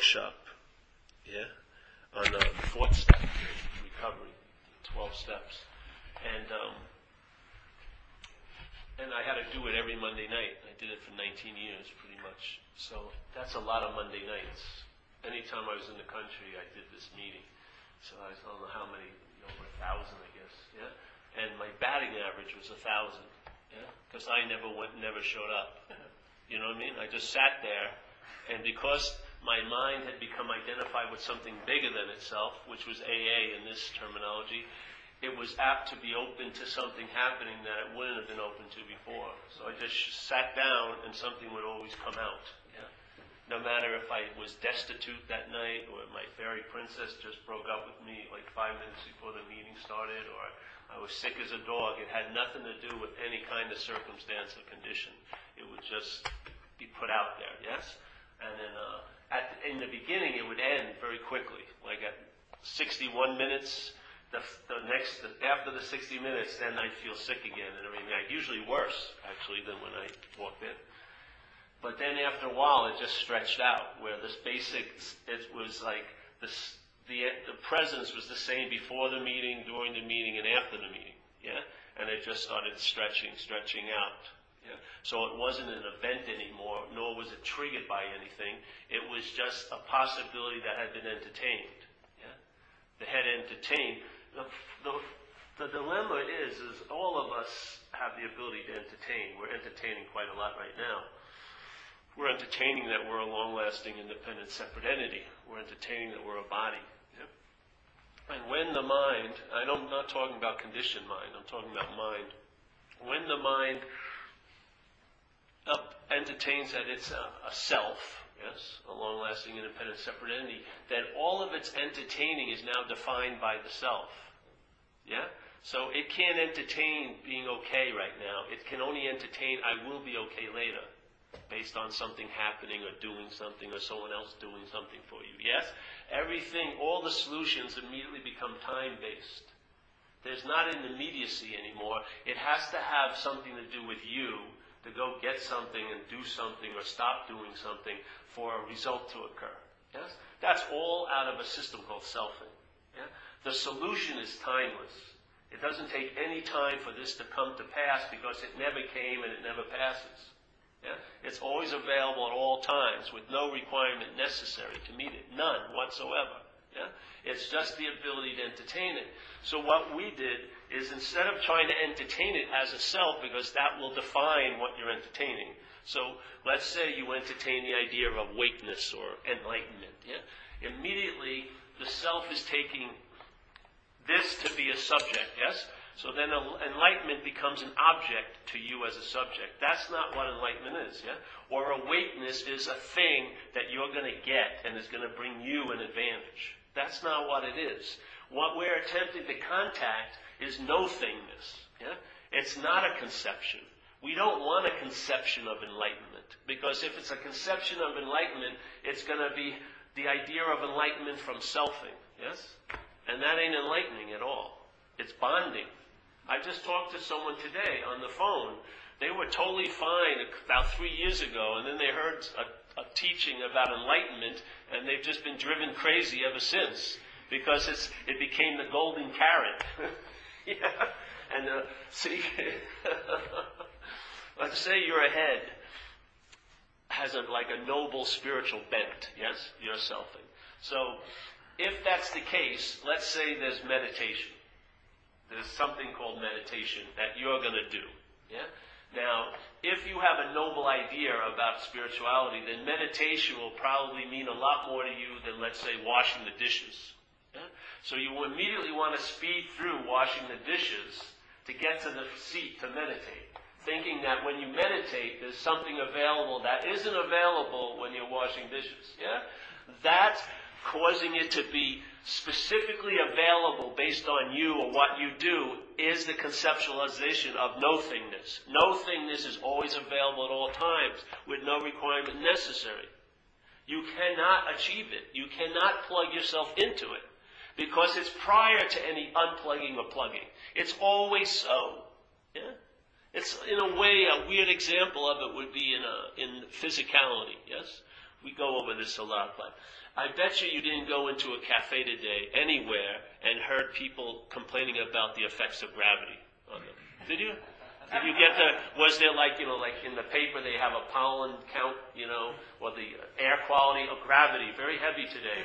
workshop, yeah, on the fourth step, recovery, 12 steps. And, um, and I had to do it every Monday night. I did it for 19 years, pretty much. So that's a lot of Monday nights. Anytime I was in the country, I did this meeting. So I don't know how many, over a thousand, I guess, yeah? And my batting average was a thousand, yeah? Because I never went, never showed up. You know what I mean? I just sat there, and because my mind had become identified with something bigger than itself, which was AA in this terminology, it was apt to be open to something happening that it wouldn't have been open to before. So I just sat down, and something would always come out. Yeah? No matter if I was destitute that night, or my fairy princess just broke up with me like five minutes before the meeting started, or I was sick as a dog. It had nothing to do with any kind of circumstance or condition. It would just be put out there, yes? And then uh, at, in the beginning, it would end very quickly. Like at 61 minutes, the, the next, the, after the 60 minutes, then I'd feel sick again and everything. I'd usually worse, actually, than when I walked in. But then after a while, it just stretched out, where this basic, it was like this the, the presence was the same before the meeting, during the meeting, and after the meeting. Yeah? And it just started stretching, stretching out. Yeah? So it wasn't an event anymore, nor was it triggered by anything. It was just a possibility that had been entertained. Yeah? The had entertained. The, the, the dilemma is, is all of us have the ability to entertain. We're entertaining quite a lot right now. We're entertaining that we're a long-lasting, independent, separate entity. We're entertaining that we're a body. And when the mind, I'm not talking about conditioned mind, I'm talking about mind. When the mind entertains that it's a, a self, yes, a long lasting, independent, separate entity, then all of its entertaining is now defined by the self. Yeah? So it can't entertain being okay right now. It can only entertain I will be okay later based on something happening or doing something or someone else doing something for you. Yes? Everything, all the solutions immediately become time based. There's not an immediacy anymore. It has to have something to do with you to go get something and do something or stop doing something for a result to occur. Yes? That's all out of a system called selfing. Yeah? The solution is timeless. It doesn't take any time for this to come to pass because it never came and it never passes. Yeah? It's always available at all times with no requirement necessary to meet it. None whatsoever. Yeah? It's just the ability to entertain it. So what we did is instead of trying to entertain it as a self, because that will define what you're entertaining. So let's say you entertain the idea of awakeness or enlightenment. Yeah? Immediately, the self is taking this to be a subject, yes? So then enlightenment becomes an object to you as a subject. That's not what enlightenment is, yeah? Or awakeness is a thing that you're going to get and is going to bring you an advantage. That's not what it is. What we're attempting to contact is no thingness, yeah? It's not a conception. We don't want a conception of enlightenment because if it's a conception of enlightenment, it's going to be the idea of enlightenment from selfing, yes? And that ain't enlightening at all. It's bonding. I just talked to someone today on the phone. They were totally fine about three years ago, and then they heard a, a teaching about enlightenment, and they've just been driven crazy ever since because it's it became the golden carrot. yeah, and uh, see, let's say you're has a, like a noble spiritual bent. Yes, you're selfing. So, if that's the case, let's say there's meditation there's something called meditation that you're going to do. Yeah? Now, if you have a noble idea about spirituality, then meditation will probably mean a lot more to you than, let's say, washing the dishes. Yeah? So you will immediately want to speed through washing the dishes to get to the seat to meditate, thinking that when you meditate, there's something available that isn't available when you're washing dishes. Yeah? That's causing it to be specifically available based on you or what you do is the conceptualization of no thingness. No thingness is always available at all times with no requirement necessary. You cannot achieve it. You cannot plug yourself into it because it's prior to any unplugging or plugging. It's always so. Yeah? It's in a way a weird example of it would be in a, in physicality. Yes, we go over this a lot, but I bet you you didn't go into a cafe today anywhere and heard people complaining about the effects of gravity on them. Did you? Did you get the, was there like, you know, like in the paper they have a pollen count, you know, or the air quality of gravity, very heavy today.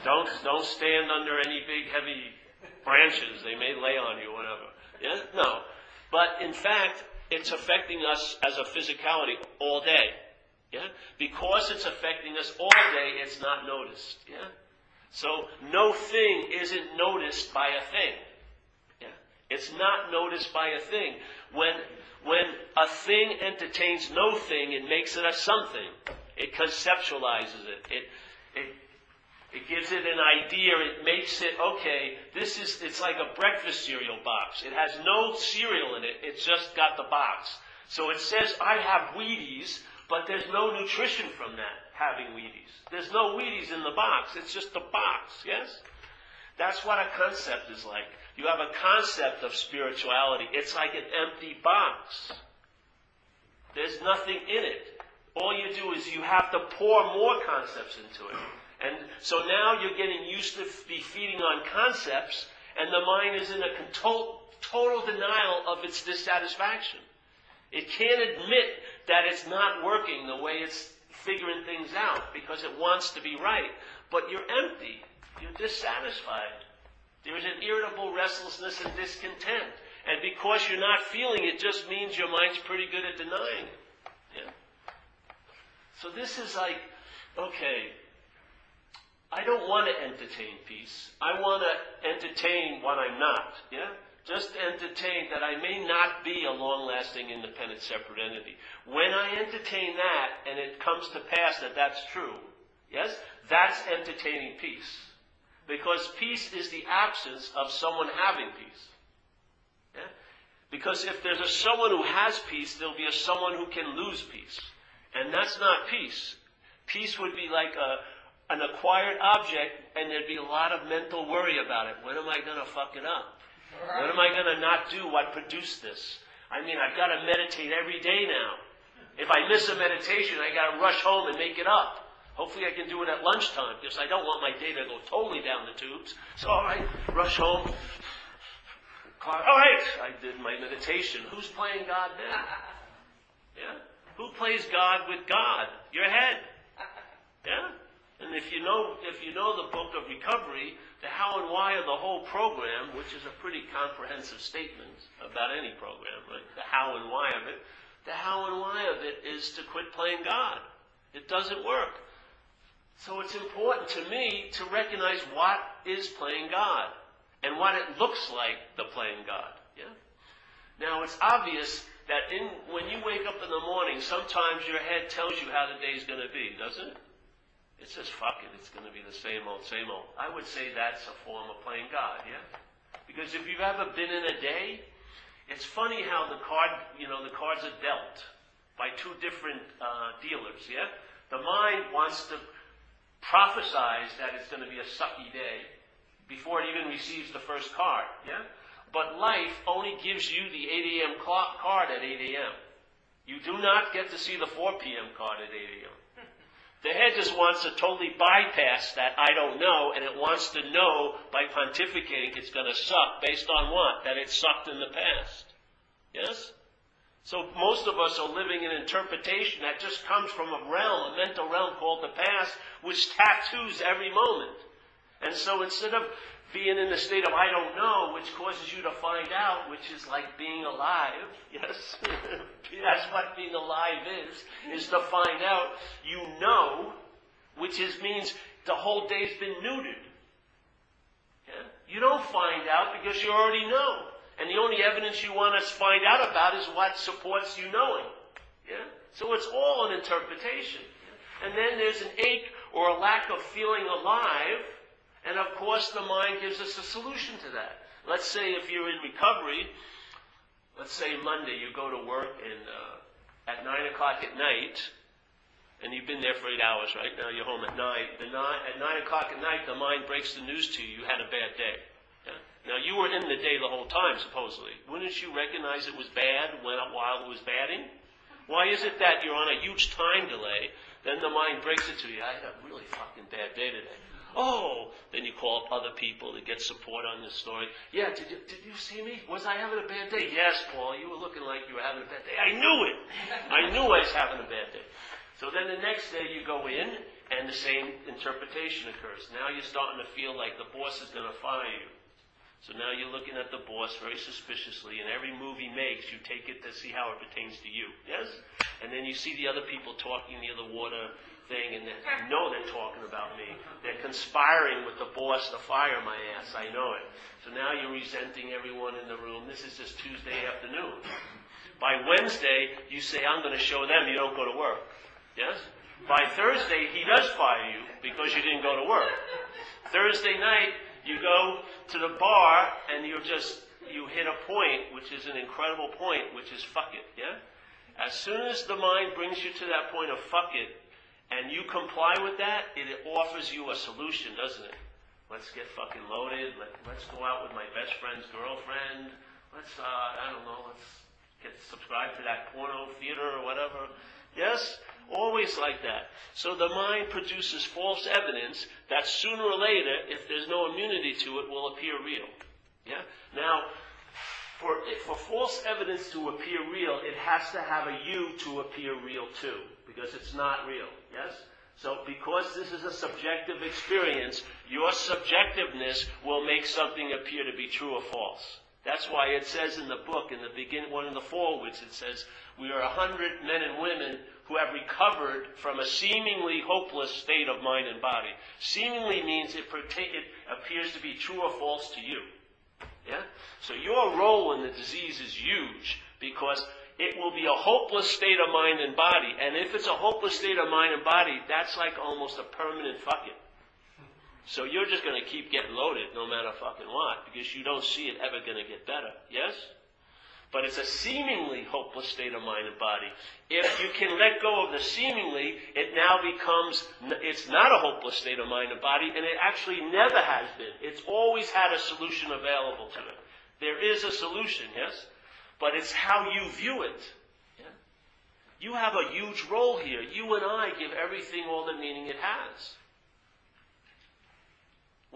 Don't, don't stand under any big heavy branches. They may lay on you, whatever. Yeah? No. But in fact, it's affecting us as a physicality all day. Yeah? Because it's affecting us all day, it's not noticed. Yeah? So no thing isn't noticed by a thing. Yeah? It's not noticed by a thing. When when a thing entertains no thing, it makes it a something. It conceptualizes it. It it it gives it an idea. It makes it, okay, this is, it's like a breakfast cereal box. It has no cereal in it. It's just got the box. So it says, I have Wheaties, but there's no nutrition from that, having Wheaties. There's no Wheaties in the box. It's just a box, yes? That's what a concept is like. You have a concept of spirituality. It's like an empty box. There's nothing in it. All you do is you have to pour more concepts into it. And so now you're getting used to be feeding on concepts, and the mind is in a total, total denial of its dissatisfaction. It can't admit that it's not working the way it's figuring things out because it wants to be right. But you're empty. You're dissatisfied. There is an irritable restlessness and discontent. And because you're not feeling it just means your mind's pretty good at denying it. Yeah? So this is like, okay, I don't want to entertain peace. I want to entertain what I'm not. Yeah? Just entertain that I may not be a long lasting, independent, separate entity. When I entertain that and it comes to pass that that's true, yes, that's entertaining peace. Because peace is the absence of someone having peace. Yeah? Because if there's a someone who has peace, there'll be a someone who can lose peace. And that's not peace. Peace would be like a, an acquired object, and there'd be a lot of mental worry about it. When am I going to fuck it up? When am I going to not do what produced this? I mean, I've got to meditate every day now. If I miss a meditation, I got to rush home and make it up. Hopefully, I can do it at lunchtime because I don't want my day to go totally down the tubes. So, all right, rush home. All right, I did my meditation. Who's playing God then? Yeah? Who plays God with God? Your head. Yeah? And if you know, if you know the book of recovery, the how and why of the whole program, which is a pretty comprehensive statement about any program, right? The how and why of it. The how and why of it is to quit playing God. It doesn't work. So it's important to me to recognize what is playing God and what it looks like the playing God. Yeah? Now it's obvious that in, when you wake up in the morning, sometimes your head tells you how the day's going to be, doesn't it? It says, fuck it, it's going to be the same old, same old. I would say that's a form of playing God, yeah? Because if you've ever been in a day, it's funny how the card, you know, the cards are dealt by two different uh, dealers, yeah? The mind wants to prophesize that it's going to be a sucky day before it even receives the first card, yeah? But life only gives you the 8 a.m. card at 8 a.m. You do not get to see the 4 p.m. card at 8 a.m. The head just wants to totally bypass that I don't know, and it wants to know by pontificating it's going to suck based on what? That it sucked in the past. Yes? So most of us are living in interpretation that just comes from a realm, a mental realm called the past, which tattoos every moment. And so instead of being in the state of I don't know, which causes you to find out, which is like being alive. Yes, that's what being alive is, is to find out you know, which is means the whole day's been neutered. Yeah? You don't find out because you already know. And the only evidence you want to find out about is what supports you knowing. Yeah? So it's all an interpretation. And then there's an ache or a lack of feeling alive and of course, the mind gives us a solution to that. Let's say if you're in recovery, let's say Monday you go to work and uh, at 9 o'clock at night, and you've been there for eight hours, right? Now you're home at 9. The nine at 9 o'clock at night, the mind breaks the news to you you had a bad day. Yeah? Now you were in the day the whole time, supposedly. Wouldn't you recognize it was bad when, while it was badding? Why is it that you're on a huge time delay, then the mind breaks it to you, I had a really fucking bad day today. Oh, then you call up other people to get support on this story. Yeah, did you, did you see me? Was I having a bad day? Yes, Paul, you were looking like you were having a bad day. I knew it. I knew I was having a bad day. So then the next day you go in and the same interpretation occurs. Now you're starting to feel like the boss is going to fire you. So now you're looking at the boss very suspiciously, and every move he makes, you take it to see how it pertains to you. Yes? And then you see the other people talking near the water thing, and they know they're talking about me. They're conspiring with the boss to fire my ass. I know it. So now you're resenting everyone in the room. This is just Tuesday afternoon. By Wednesday, you say, I'm going to show them you don't go to work. Yes? By Thursday, he does fire you because you didn't go to work. Thursday night, you go to the bar and you're just, you hit a point, which is an incredible point, which is fuck it, yeah? As soon as the mind brings you to that point of fuck it, and you comply with that, it offers you a solution, doesn't it? Let's get fucking loaded. Let, let's go out with my best friend's girlfriend. Let's, uh, I don't know, let's get subscribed to that porno theater or whatever. Yes? Always like that. So the mind produces false evidence that sooner or later, if there's no immunity to it, will appear real. Yeah? Now, for, for false evidence to appear real, it has to have a you to appear real too, because it's not real. Yes? So, because this is a subjective experience, your subjectiveness will make something appear to be true or false. That's why it says in the book, in the beginning, one of the forewords, it says, We are a hundred men and women who have recovered from a seemingly hopeless state of mind and body. Seemingly means it, it appears to be true or false to you. Yeah? So your role in the disease is huge because it will be a hopeless state of mind and body. And if it's a hopeless state of mind and body, that's like almost a permanent fucking. So you're just going to keep getting loaded no matter fucking what because you don't see it ever going to get better. Yes? But it's a seemingly hopeless state of mind and body. If you can let go of the seemingly, it now becomes, it's not a hopeless state of mind and body, and it actually never has been. It's always had a solution available to it. There is a solution, yes? But it's how you view it. Yeah? You have a huge role here. You and I give everything all the meaning it has.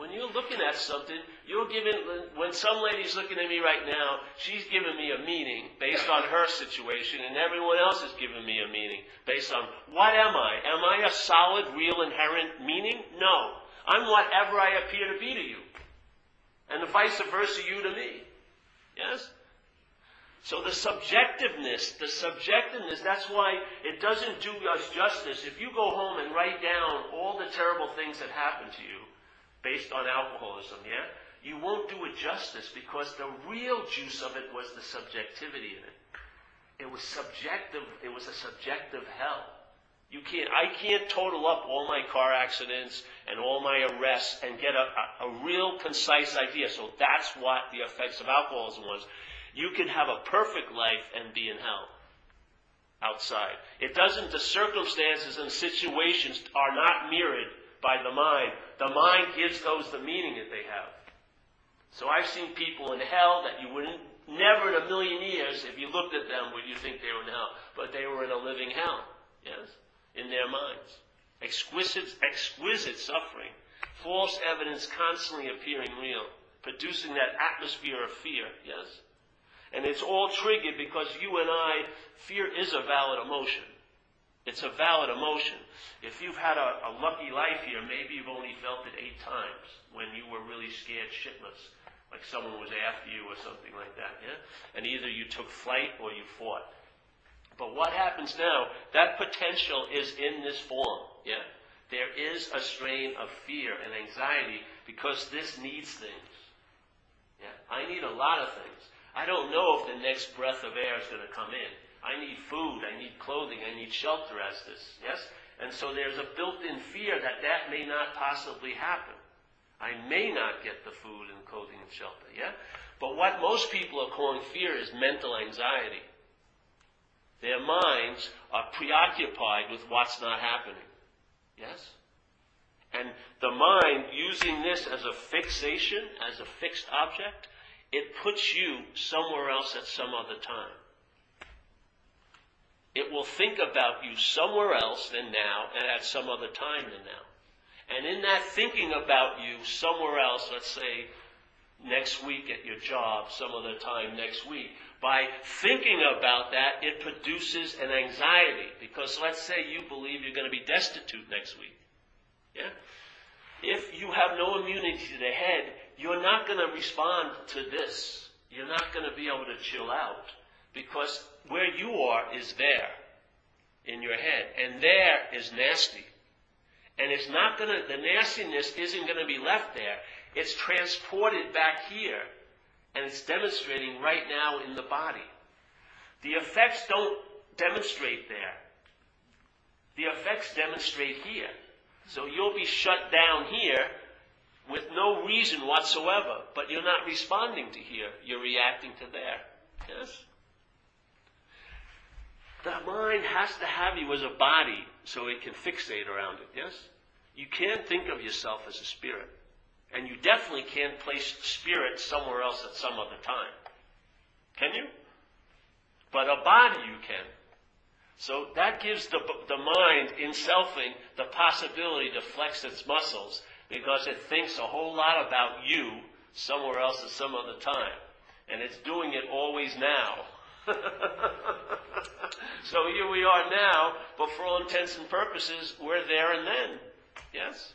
When you're looking at something, you're giving, when some lady's looking at me right now, she's giving me a meaning based on her situation, and everyone else is giving me a meaning based on what am I? Am I a solid, real, inherent meaning? No. I'm whatever I appear to be to you. And the vice versa, you to me. Yes? So the subjectiveness, the subjectiveness, that's why it doesn't do us justice. If you go home and write down all the terrible things that happened to you based on alcoholism, yeah, you won't do it justice because the real juice of it was the subjectivity in it. It was subjective, it was a subjective hell. You can't, I can't total up all my car accidents and all my arrests and get a, a, a real concise idea. So that's what the effects of alcoholism was. You can have a perfect life and be in hell outside. It doesn't, the circumstances and situations are not mirrored by the mind. The mind gives those the meaning that they have. So I've seen people in hell that you wouldn't, never in a million years, if you looked at them, would you think they were in hell. But they were in a living hell. Yes? In their minds. Exquisite, exquisite suffering. False evidence constantly appearing real. Producing that atmosphere of fear. Yes? And it's all triggered because you and I, fear is a valid emotion. It's a valid emotion. If you've had a, a lucky life here, maybe you've only felt it eight times when you were really scared shitless, like someone was after you or something like that, yeah? And either you took flight or you fought. But what happens now, that potential is in this form, yeah? There is a strain of fear and anxiety because this needs things. Yeah? I need a lot of things. I don't know if the next breath of air is going to come in. I need food, I need clothing, I need shelter as this. Yes? And so there's a built-in fear that that may not possibly happen. I may not get the food and clothing and shelter. Yeah? But what most people are calling fear is mental anxiety. Their minds are preoccupied with what's not happening. Yes? And the mind using this as a fixation, as a fixed object, it puts you somewhere else at some other time. it will think about you somewhere else than now and at some other time than now. And in that thinking about you somewhere else, let's say next week at your job, some other time next week, by thinking about that, it produces an anxiety. Because let's say you believe you're going to be destitute next week. Yeah? If you have no immunity to the head, you're not going to respond to this. You're not going to be able to chill out. Because where you are is there in your head. And there is nasty. And it's not going to, the nastiness isn't going to be left there. It's transported back here. And it's demonstrating right now in the body. The effects don't demonstrate there. The effects demonstrate here. So you'll be shut down here with no reason whatsoever, but you're not responding to here. You're reacting to there. Yes? The mind has to have you as a body so it can fixate around it, yes? You can't think of yourself as a spirit. And you definitely can't place spirit somewhere else at some other time. Can you? But a body you can. So that gives the, the mind in selfing the possibility to flex its muscles because it thinks a whole lot about you somewhere else at some other time. And it's doing it always now. so here we are now, but for all intents and purposes, we're there and then. Yes?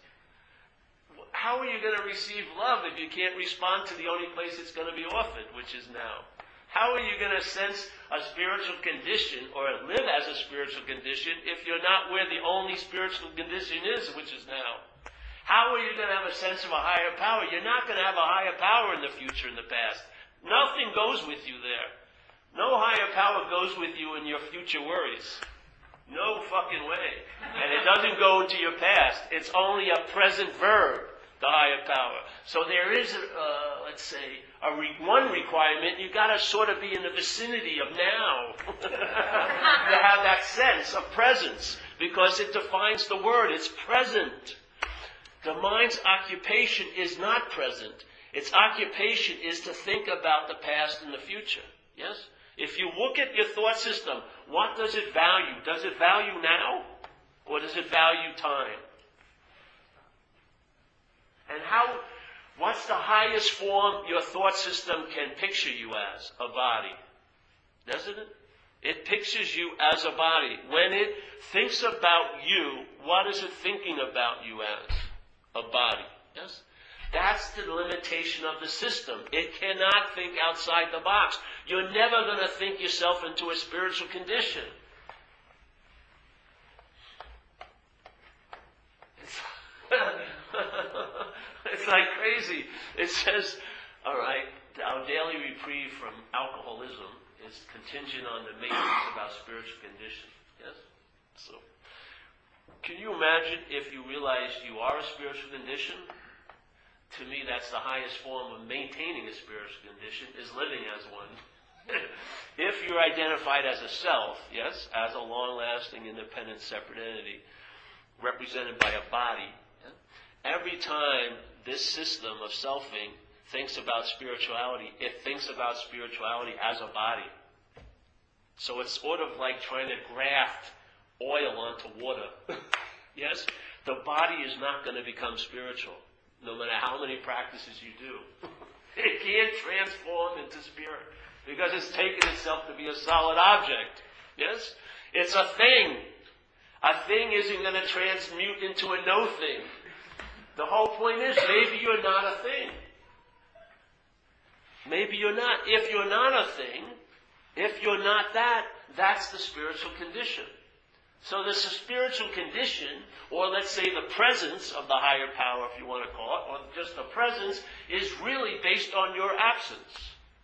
How are you going to receive love if you can't respond to the only place it's going to be offered, which is now? How are you going to sense a spiritual condition or live as a spiritual condition if you're not where the only spiritual condition is, which is now? How are you going to have a sense of a higher power? You're not going to have a higher power in the future and the past. Nothing goes with you there. No higher power goes with you in your future worries. No fucking way. And it doesn't go into your past. It's only a present verb, the higher power. So there is, uh, let's say, a re- one requirement. You've got to sort of be in the vicinity of now to have that sense of presence, because it defines the word. It's present. The mind's occupation is not present. Its occupation is to think about the past and the future. Yes? If you look at your thought system, what does it value? Does it value now? Or does it value time? And how, what's the highest form your thought system can picture you as? A body. Doesn't it? It pictures you as a body. When it thinks about you, what is it thinking about you as? A body. Yes? That's the limitation of the system. It cannot think outside the box. You're never going to think yourself into a spiritual condition. It's, it's like crazy. It says, all right, our daily reprieve from alcoholism is contingent on the maintenance of our spiritual condition. Can you imagine if you realized you are a spiritual condition? to me, that's the highest form of maintaining a spiritual condition, is living as one. if you're identified as a self, yes, as a long lasting, independent, separate entity, represented by a body, yeah, every time this system of selfing thinks about spirituality, it thinks about spirituality as a body. So it's sort of like trying to graft oil onto water. yes? The body is not going to become spiritual no matter how many practices you do. it can't transform into spirit because it's taken itself to be a solid object. Yes? It's a thing. A thing isn't going to transmute into a no thing. The whole point is maybe you're not a thing. Maybe you're not. If you're not a thing, if you're not that, that's the spiritual condition. So this spiritual condition, or let's say the presence of the higher power, if you want to call it, or just the presence, is really based on your absence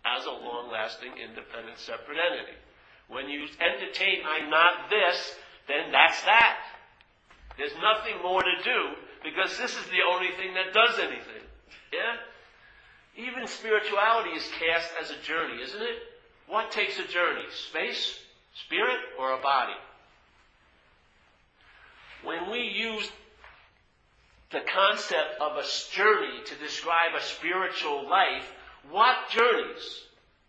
as a long-lasting, independent, separate entity. When you entertain, I'm not this, then that's that. There's nothing more to do because this is the only thing that does anything. Yeah? Even spirituality is cast as a journey, isn't it? What takes a journey? Space, spirit, or a body? When we use the concept of a journey to describe a spiritual life, what journeys?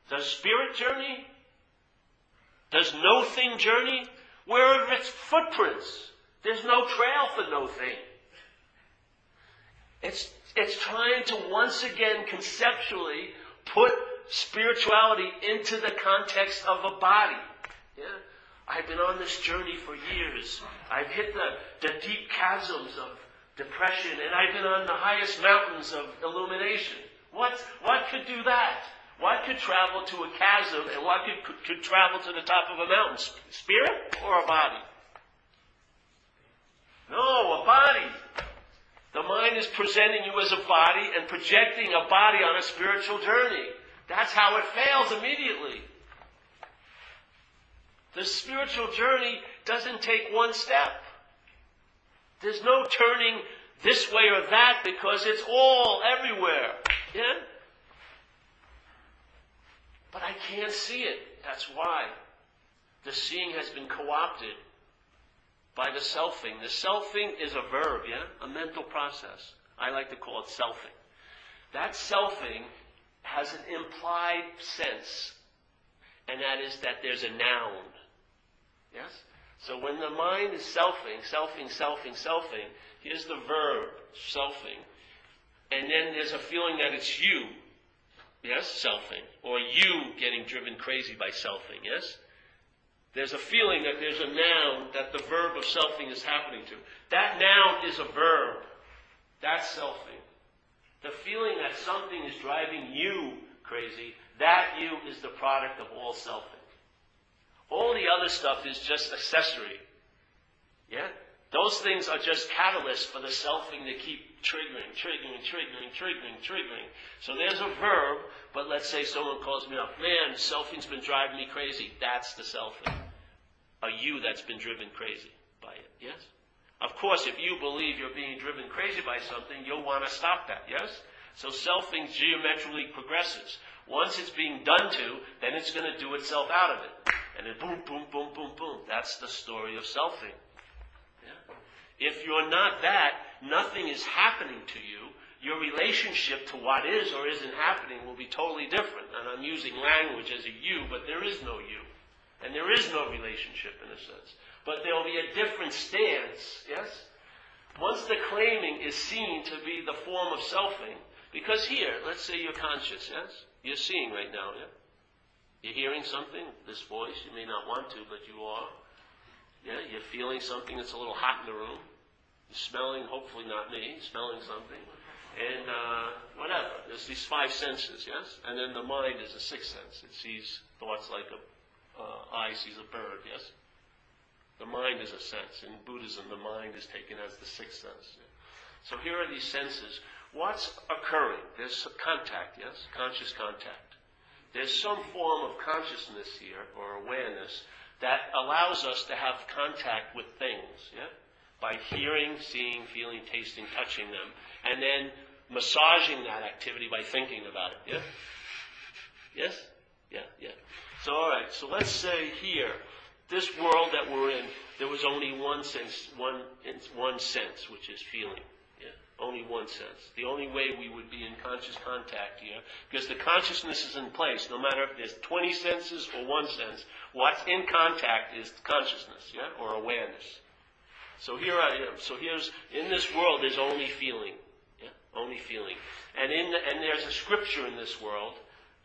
Does spirit journey? Does no thing journey? Where are its footprints? There's no trail for no thing. It's, it's trying to once again conceptually put spirituality into the context of a body. Yeah? I've been on this journey for years. I've hit the, the deep chasms of depression, and I've been on the highest mountains of illumination. What, what could do that? What could travel to a chasm, and what could, could, could travel to the top of a mountain? Spirit or a body? No, a body. The mind is presenting you as a body and projecting a body on a spiritual journey. That's how it fails immediately. The spiritual journey doesn't take one step. There's no turning this way or that because it's all everywhere. Yeah? But I can't see it. That's why. The seeing has been co opted by the selfing. The selfing is a verb, yeah? A mental process. I like to call it selfing. That selfing has an implied sense, and that is that there's a noun. Yes? So when the mind is selfing, selfing, selfing, selfing, here's the verb, selfing. And then there's a feeling that it's you. Yes? Selfing. Or you getting driven crazy by selfing. Yes? There's a feeling that there's a noun that the verb of selfing is happening to. That noun is a verb. That's selfing. The feeling that something is driving you crazy, that you is the product of all selfing. All the other stuff is just accessory. Yeah? Those things are just catalysts for the selfing to keep triggering, triggering, triggering, triggering, triggering. So there's a verb, but let's say someone calls me up, man, selfing's been driving me crazy. That's the selfing a you that's been driven crazy by it. Yes? Of course, if you believe you're being driven crazy by something, you'll want to stop that. Yes? So selfing geometrically progresses. Once it's being done to, then it's going to do itself out of it. And then boom, boom, boom, boom, boom. That's the story of selfing. Yeah? If you're not that, nothing is happening to you. Your relationship to what is or isn't happening will be totally different. And I'm using language as a you, but there is no you. And there is no relationship in a sense. But there will be a different stance, yes? Once the claiming is seen to be the form of selfing, because here, let's say you're conscious, yes? You're seeing right now, yeah? You're hearing something, this voice, you may not want to, but you are. Yeah, you're feeling something that's a little hot in the room. You're smelling, hopefully not me, smelling something. And uh, whatever. There's these five senses, yes? And then the mind is a sixth sense. It sees thoughts like a uh, eye sees a bird, yes? The mind is a sense. In Buddhism, the mind is taken as the sixth sense. So here are these senses. What's occurring? There's contact, yes? Conscious contact. There's some form of consciousness here, or awareness, that allows us to have contact with things, yeah? By hearing, seeing, feeling, tasting, touching them, and then massaging that activity by thinking about it, yeah? Yes? Yeah, yeah. So, all right. So let's say here, this world that we're in, there was only one sense, one one sense, which is feeling. Only one sense. The only way we would be in conscious contact here, because the consciousness is in place. No matter if there's 20 senses or one sense, what's in contact is consciousness, yeah, or awareness. So here I am. So here's in this world, there's only feeling. Yeah, only feeling. And in the, and there's a scripture in this world.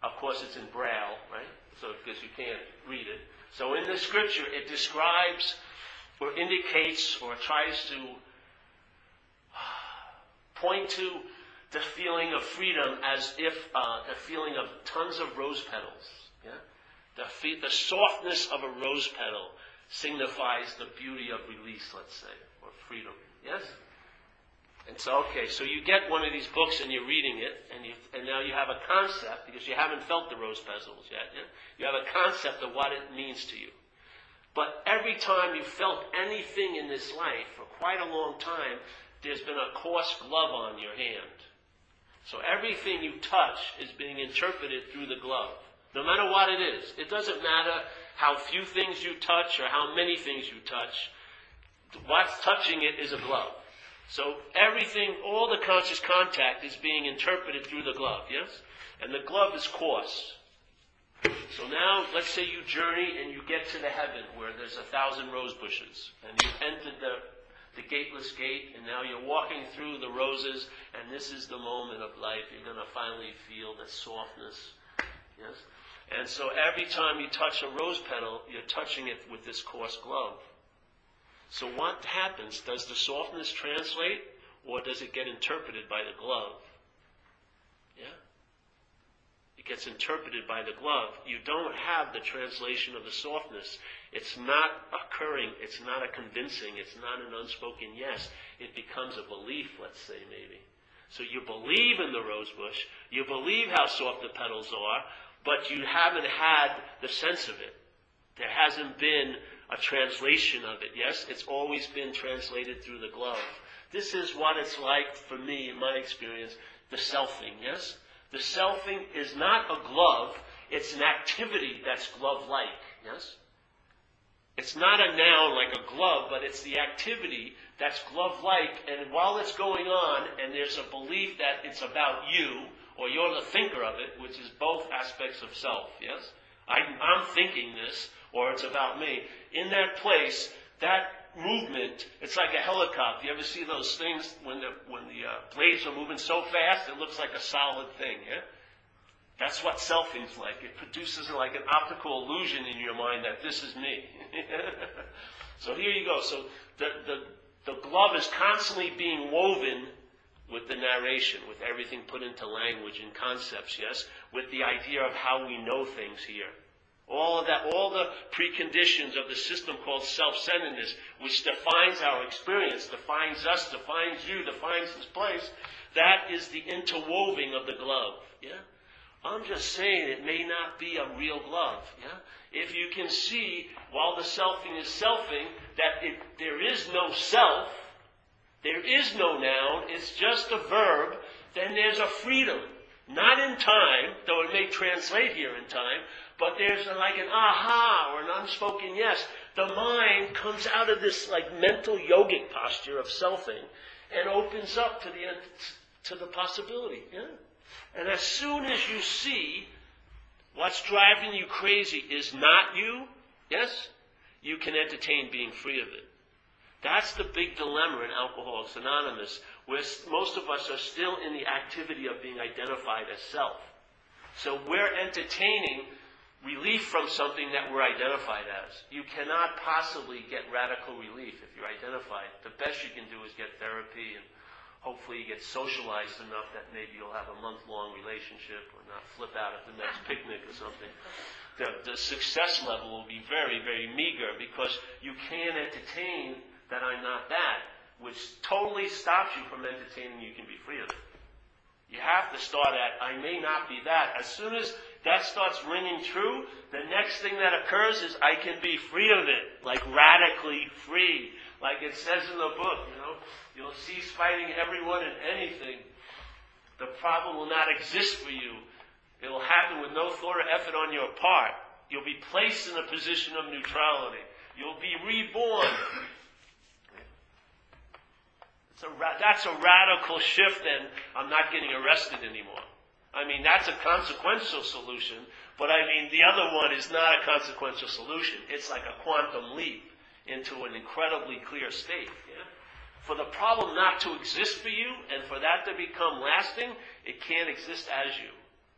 Of course, it's in Braille, right? so because you can't read it. So in the scripture, it describes or indicates or tries to point to the feeling of freedom as if uh, a feeling of tons of rose petals. Yeah? The, fe- the softness of a rose petal signifies the beauty of release, let's say, or freedom. Yes? And so, okay, so you get one of these books and you're reading it, and, you, and now you have a concept, because you haven't felt the rose petals yet, yeah? you have a concept of what it means to you. But every time you felt anything in this life, for quite a long time, there's been a coarse glove on your hand. So everything you touch is being interpreted through the glove. No matter what it is. It doesn't matter how few things you touch or how many things you touch. What's touching it is a glove. So everything, all the conscious contact is being interpreted through the glove, yes? And the glove is coarse. So now, let's say you journey and you get to the heaven where there's a thousand rose bushes, and you've entered the, the gateless gate, and now you're walking through the roses, and this is the moment of life. You're going to finally feel the softness. Yes? And so every time you touch a rose petal, you're touching it with this coarse glove. So what happens? Does the softness translate, or does it get interpreted by the glove? Yeah? Gets interpreted by the glove. You don't have the translation of the softness. It's not occurring. It's not a convincing. It's not an unspoken yes. It becomes a belief, let's say, maybe. So you believe in the rose bush. You believe how soft the petals are, but you haven't had the sense of it. There hasn't been a translation of it. Yes, it's always been translated through the glove. This is what it's like for me, in my experience, the selfing. Yes, the selfing is not a glove; it's an activity that's glove-like. Yes, it's not a noun like a glove, but it's the activity that's glove-like. And while it's going on, and there's a belief that it's about you, or you're the thinker of it, which is both aspects of self. Yes, I, I'm thinking this or it's about me. In that place, that movement, it's like a helicopter. You ever see those things when the, when the uh, blades are moving so fast, it looks like a solid thing, yeah? That's what selfing's like. It produces like an optical illusion in your mind that this is me. so here you go. So the, the, the glove is constantly being woven with the narration, with everything put into language and concepts, yes? With the idea of how we know things here. All of that, all the preconditions of the system called self-centeredness, which defines our experience, defines us, defines you, defines this place, that is the interwoving of the glove. Yeah? I'm just saying it may not be a real glove. Yeah? If you can see, while the selfing is selfing, that it, there is no self, there is no noun, it's just a verb, then there's a freedom. Not in time, though it may translate here in time, but there's like an aha or an unspoken yes. The mind comes out of this like mental yogic posture of selfing and opens up to the to the possibility. Yeah? And as soon as you see what's driving you crazy is not you, yes, you can entertain being free of it. That's the big dilemma in Alcoholics Anonymous, where most of us are still in the activity of being identified as self. So we're entertaining relief from something that we're identified as. You cannot possibly get radical relief if you're identified. The best you can do is get therapy and hopefully you get socialized enough that maybe you'll have a month long relationship or not flip out at the next picnic or something. The, the success level will be very, very meager because you can't entertain that I'm not that, which totally stops you from entertaining you can be free of it. You have to start at, I may not be that. As soon as that starts ringing true, the next thing that occurs is I can be free of it, like radically free. Like it says in the book, you know, you'll cease fighting everyone and anything. The problem will not exist for you. It will happen with no thought or effort on your part. You'll be placed in a position of neutrality. You'll be reborn. A ra- that's a radical shift, and I'm not getting arrested anymore. I mean, that's a consequential solution, but I mean, the other one is not a consequential solution. It's like a quantum leap into an incredibly clear state. Yeah? For the problem not to exist for you and for that to become lasting, it can't exist as you.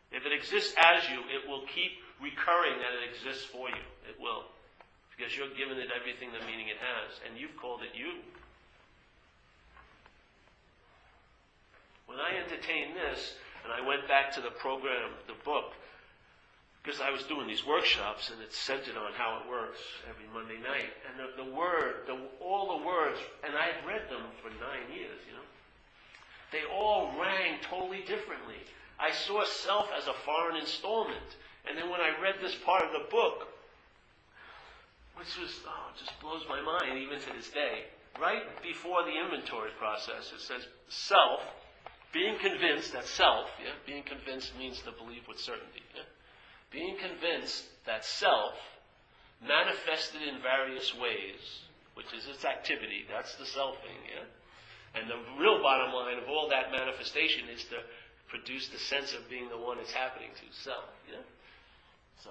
If it exists as you, it will keep recurring that it exists for you. It will. Because you're giving it everything the meaning it has, and you've called it you. When I entertain this, and I went back to the program, the book, because I was doing these workshops and it's centered on how it works every Monday night. And the, the word, the, all the words, and I had read them for nine years, you know, they all rang totally differently. I saw self as a foreign installment. And then when I read this part of the book, which was, oh, just blows my mind even to this day, right before the inventory process, it says self being convinced that self, yeah, being convinced means to believe with certainty. Yeah? Being convinced that self, manifested in various ways, which is its activity, that's the selfing, yeah? And the real bottom line of all that manifestation is to produce the sense of being the one it's happening to, self, yeah? So,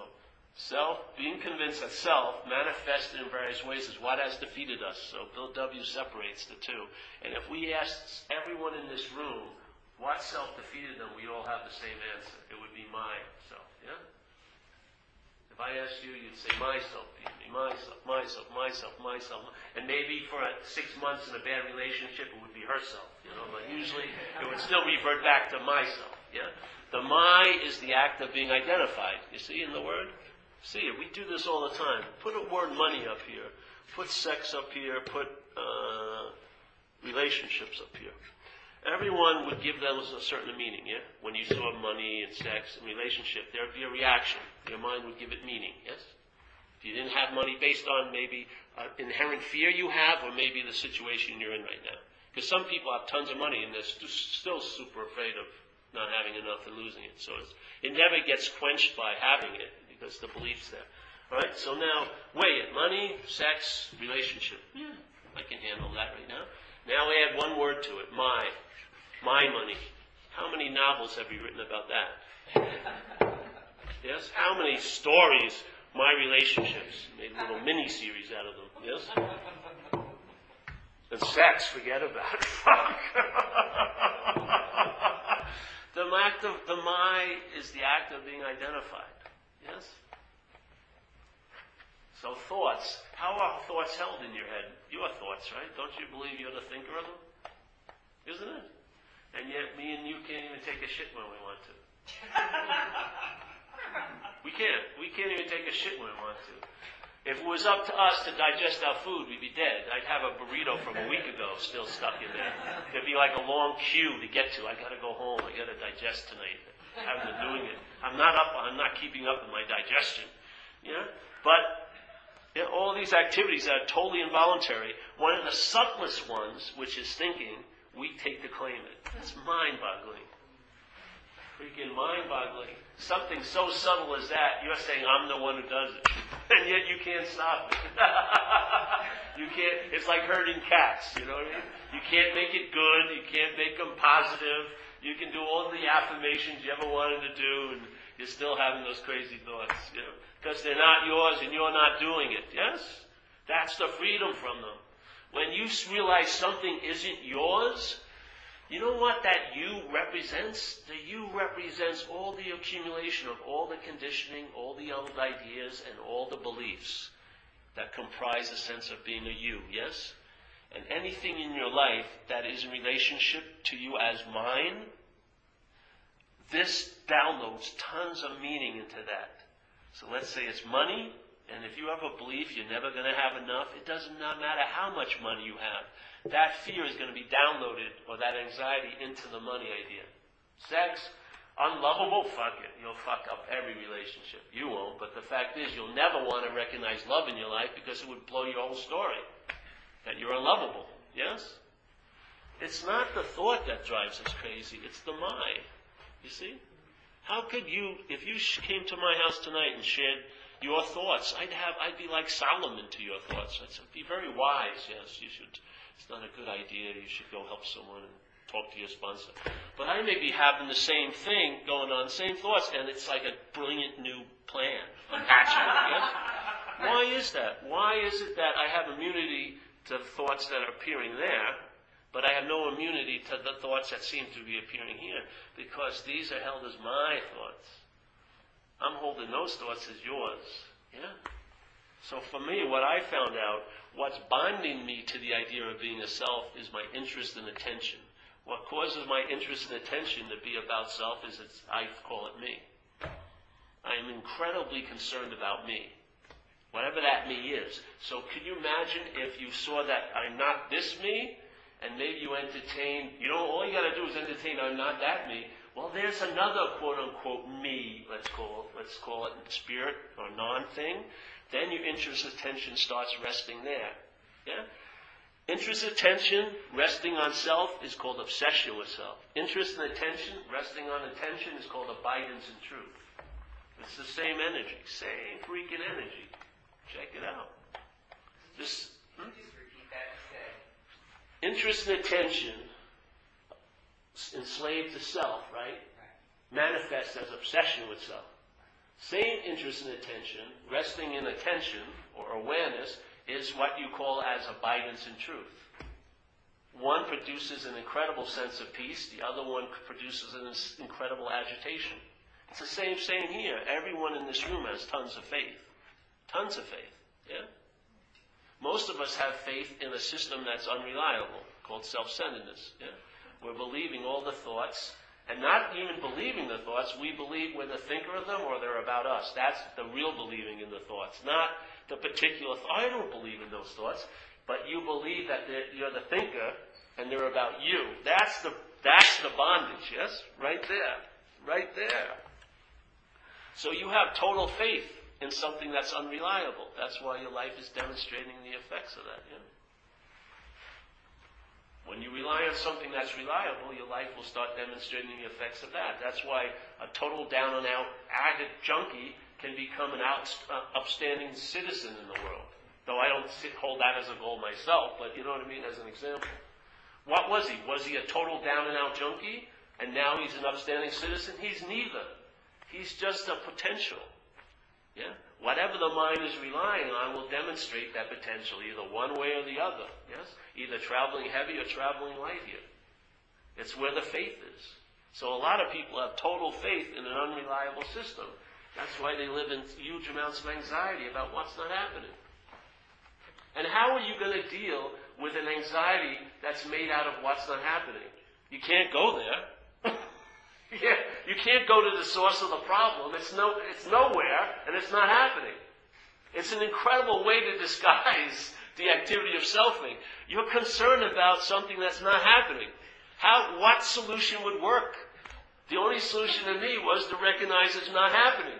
self, being convinced that self manifested in various ways is what has defeated us. So Bill W. separates the two. And if we asked everyone in this room what self defeated them, we all have the same answer. It would be my self, Yeah? If I asked you, you'd say myself beat me, myself, myself, myself, myself. And maybe for six months in a bad relationship, it would be herself. You know, but usually it would still revert back to myself. Yeah? The my is the act of being identified. You see in the word? See. We do this all the time. Put a word money up here. Put sex up here. Put uh, relationships up here. Everyone would give those a certain meaning, yeah? When you saw money and sex and relationship, there would be a reaction. Your mind would give it meaning, yes? If you didn't have money based on maybe an inherent fear you have or maybe the situation you're in right now. Because some people have tons of money and they're st- still super afraid of not having enough and losing it. So it never gets quenched by having it because the belief's there. All right, so now weigh it. Money, sex, relationship. Yeah, I can handle that right now. Now add one word to it, my. My money. How many novels have you written about that? Yes? How many stories, my relationships? Made a little mini series out of them. Yes? And sex, forget about it. the act of the my is the act of being identified. Yes? So thoughts. How are thoughts held in your head? Your thoughts, right? Don't you believe you're the thinker of them? Isn't it? And yet, me and you can't even take a shit when we want to. we can't. We can't even take a shit when we want to. If it was up to us to digest our food, we'd be dead. I'd have a burrito from a week ago still stuck in there. There'd be like a long queue to get to. I gotta go home. I gotta digest tonight. I haven't been doing it. I'm not up. I'm not keeping up with my digestion. Yeah. But you know, all these activities that are totally involuntary. One of the subtlest ones, which is thinking, we take to claim it. That's mind-boggling. Freaking mind-boggling. Something so subtle as that, you're saying I'm the one who does it. And yet you can't stop it. you can't, it's like herding cats, you know what I mean? You can't make it good, you can't make them positive. You can do all the affirmations you ever wanted to do, and you're still having those crazy thoughts, you know, because they're not yours and you're not doing it. Yes? That's the freedom from them. When you realize something isn't yours, you know what that you represents? The you represents all the accumulation of all the conditioning, all the old ideas, and all the beliefs that comprise a sense of being a you, yes? And anything in your life that is in relationship to you as mine, this downloads tons of meaning into that. So let's say it's money, and if you have a belief you're never going to have enough, it doesn't matter how much money you have. That fear is going to be downloaded, or that anxiety, into the money idea. Sex, unlovable, fuck it. You'll fuck up every relationship. You won't, but the fact is, you'll never want to recognize love in your life because it would blow your whole story. That you're unlovable. Yes? It's not the thought that drives us crazy, it's the mind. You see? How could you, if you came to my house tonight and shared your thoughts, I'd have, I'd be like Solomon to your thoughts. I'd say, be very wise. Yes, you should. It's not a good idea. You should go help someone and talk to your sponsor. But I may be having the same thing going on, same thoughts, and it's like a brilliant new plan. I'm yes? Why is that? Why is it that I have immunity to the thoughts that are appearing there, but I have no immunity to the thoughts that seem to be appearing here? Because these are held as my thoughts. I'm holding those thoughts as yours. Yeah? So for me, what I found out, what's binding me to the idea of being a self is my interest and attention. What causes my interest and attention to be about self is it's, I call it me. I am incredibly concerned about me. Whatever that me is. So can you imagine if you saw that I'm not this me, and maybe you entertain, you know, all you gotta do is entertain I'm not that me. Well, there's another quote unquote me, let's call it, let's call it spirit or non thing. Then your interest attention starts resting there. Yeah? Interest attention resting on self is called obsession with self. Interest and attention resting on attention is called abidance in truth. It's the same energy, same freaking energy. Check it out. This hmm? interest and attention enslaved to self, right? Manifests as obsession with self. Same interest and attention, resting in attention or awareness, is what you call as abidance in truth. One produces an incredible sense of peace, the other one produces an incredible agitation. It's the same saying here. Everyone in this room has tons of faith. Tons of faith. Yeah? Most of us have faith in a system that's unreliable, called self-centeredness. Yeah? We're believing all the thoughts, and not even believing the thoughts, we believe we're the thinker of them or they're about us. That's the real believing in the thoughts, not the particular. I don't believe in those thoughts, but you believe that you're the thinker and they're about you. That's the, that's the bondage, yes? Right there. Right there. So you have total faith in something that's unreliable. That's why your life is demonstrating the effects of that. Yeah? When you rely on something that's reliable, your life will start demonstrating the effects of that. That's why a total down and out addict junkie can become an out, uh, upstanding citizen in the world. Though I don't sit, hold that as a goal myself, but you know what I mean as an example. What was he? Was he a total down and out junkie? And now he's an upstanding citizen? He's neither. He's just a potential. Yeah? Whatever the mind is relying on will demonstrate that potential, either one way or the other. Yes? Either traveling heavy or traveling light here. It's where the faith is. So a lot of people have total faith in an unreliable system. That's why they live in huge amounts of anxiety about what's not happening. And how are you going to deal with an anxiety that's made out of what's not happening? You can't go there. Yeah, you can't go to the source of the problem. It's no, it's nowhere, and it's not happening. It's an incredible way to disguise the activity of selfing. You're concerned about something that's not happening. How, what solution would work? The only solution to me was to recognize it's not happening.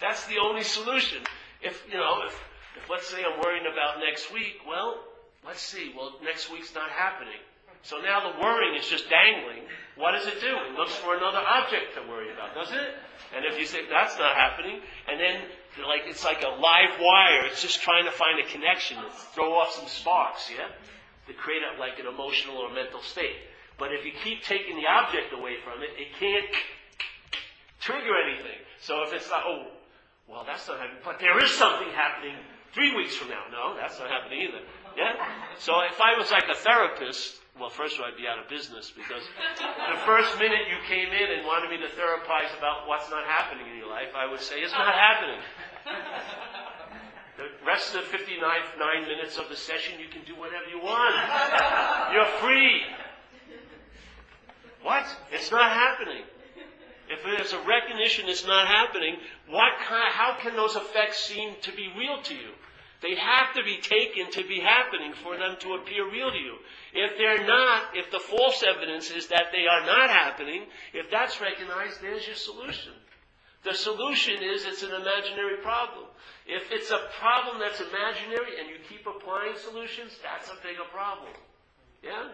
That's the only solution. If, you know, if, if let's say I'm worrying about next week, well, let's see, well, next week's not happening. So now the worrying is just dangling. What does it do? It looks for another object to worry about, doesn't it? And if you say that's not happening, and then like it's like a live wire, it's just trying to find a connection to throw off some sparks, yeah, to create a, like an emotional or mental state. But if you keep taking the object away from it, it can't trigger anything. So if it's like, oh, well, that's not happening, but there is something happening three weeks from now. No, that's not happening either. Yeah. So if I was like a therapist well, first of all, I'd be out of business because the first minute you came in and wanted me to therapize about what's not happening in your life, I would say, it's not happening. The rest of the 59 nine minutes of the session, you can do whatever you want. You're free. What? It's not happening. If there's a recognition it's not happening, what kind, how can those effects seem to be real to you? They have to be taken to be happening for them to appear real to you. If they're not, if the false evidence is that they are not happening, if that's recognized, there's your solution. The solution is it's an imaginary problem. If it's a problem that's imaginary and you keep applying solutions, that's a bigger problem. Yeah?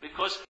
Because